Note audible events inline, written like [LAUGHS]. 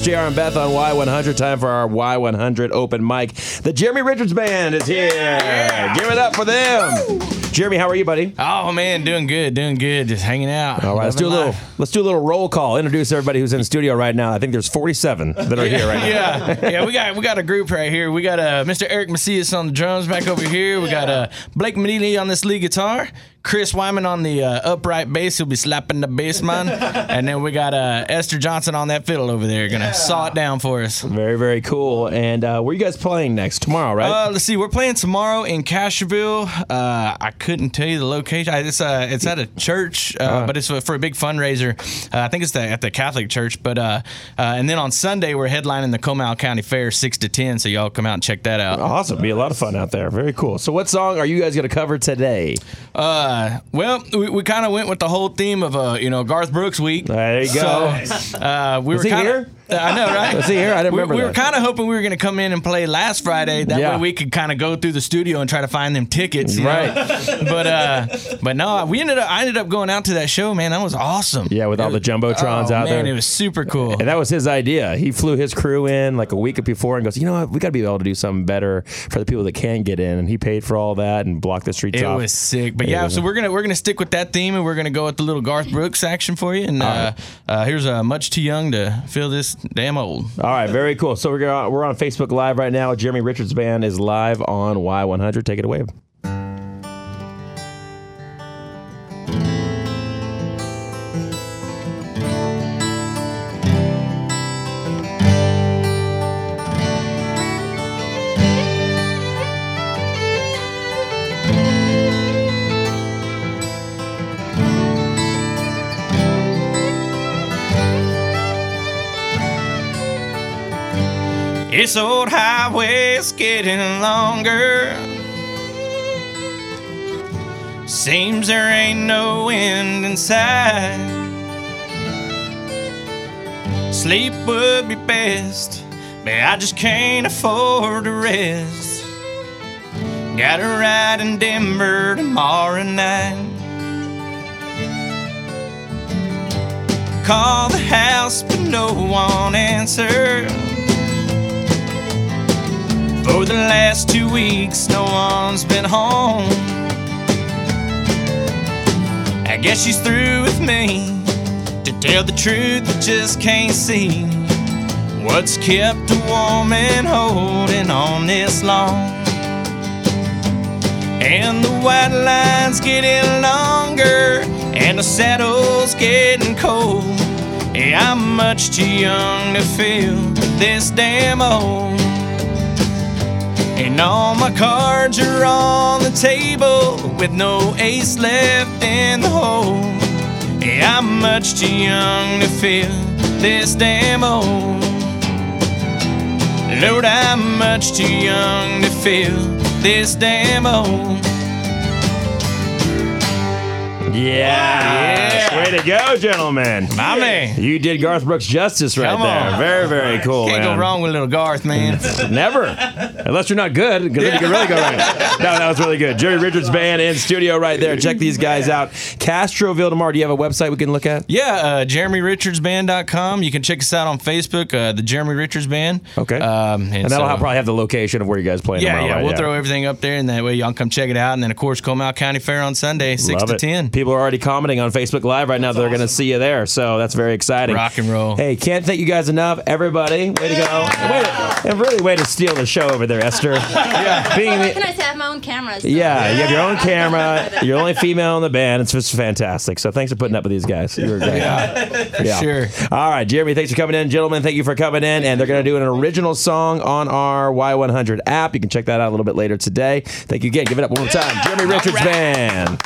JR and Beth on Y100. Time for our Y100 open mic. The Jeremy Richards Band is here. Give it up for them. Jeremy, how are you, buddy? Oh man, doing good, doing good, just hanging out. All right, let's do a Loving little. Let's do a little roll call. Introduce everybody who's in the studio right now. I think there's 47 that are here right now. Yeah, yeah, we got we got a group right here. We got uh, Mr. Eric Macias on the drums back over here. We got uh, Blake Medley on this lead guitar. Chris Wyman on the uh, upright bass. He'll be slapping the bass man. [LAUGHS] and then we got uh, Esther Johnson on that fiddle over there, gonna saw it down for us. Very, very cool. And uh, where are you guys playing next? Tomorrow, right? Uh, let's see. We're playing tomorrow in Castroville. Uh, I couldn't tell you the location. I- It's uh, it's at a church, uh, but it's for for a big fundraiser. Uh, I think it's the, at the Catholic church. But uh, uh, and then on Sunday we're headlining the Comal County Fair six to ten. So y'all come out and check that out. awesome. Be a lot of fun out there. Very cool. So, what song are you guys going to cover today? Uh, well, we, we kind of went with the whole theme of uh, you know Garth Brooks week. There you go. So, uh, we Was were here? Uh, [LAUGHS] I know, right? Was he here? I didn't we, remember We were kind of hoping we were going to come in and play last Friday. That Yeah. way we could kind of go through the studio and try to find them tickets. Right. [LAUGHS] but uh, but no, we ended up. I ended up going out to that show. Man, that was awesome. Yeah, with all the jumbotrons oh, out man, there. it was super cool. And that was his idea. He flew his crew in like a week before and goes, you know what? We got to be able to do something better for the people that can get in. And he paid for all that and blocked the streets It off. was sick, but yeah. So we're gonna we're gonna stick with that theme, and we're gonna go with the little Garth Brooks action for you. And uh, uh, here's uh, much too young to feel this damn old. all right, very cool. So we're we're on Facebook Live right now. Jeremy Richards Band is live on Y100. Take it away. This old highway's getting longer. Seems there ain't no end in sight. Sleep would be best, but I just can't afford to rest. Got a ride in Denver tomorrow night. Call the house, but no one answered. For the last two weeks, no one's been home. I guess she's through with me. To tell the truth, I just can't see what's kept a woman holding on this long. And the white line's getting longer, and the saddle's getting cold. Yeah, I'm much too young to feel this damn old. And all my cards are on the table with no ace left in the hole. Yeah, I'm much too young to feel this damn old. Lord, I'm much too young to feel this damn old. Yeah. Yeah. Way to go, gentlemen. My man. You did Garth Brooks justice right Come there. on. Very, very cool. Can't man. go wrong with a little Garth, man. [LAUGHS] Never. Unless you're not good, because then you can really go wrong. No, that was really good. Jerry Richards Band in studio right there. Check these guys out. Castroville tomorrow. Do you have a website we can look at? Yeah, uh, JeremyRichardsBand.com. You can check us out on Facebook, uh, the Jeremy Richards Band. Okay. Um, and, that'll so- have, probably have the location of where you guys play Yeah, tomorrow. yeah, right? we'll throw everything up there, and that way y'all can come check it out. And then, of course, Comal County Fair on Sunday, six Love to it. ten. People are already commenting on Facebook Live right now. that They're going to see you there, so that's very exciting. Rock and roll. Hey, can't thank you guys enough, everybody. Way to go! Way to, and really, way to steal the show over there, Esther. [LAUGHS] yeah, being the, Can I say I have my own camera? so- yeah, you have your own camera. [LAUGHS] You're the only female in the band. It's just fantastic. So thanks for putting up with these guys. You were great. Yeah, sure. All right, Jeremy, thanks for coming in. Gentlemen, thank you for coming in. And they're going to do an original song on our Y100 app. You can check that out a little bit later today. Thank you again. Give it up one more time. Jeremy Richards right. Band.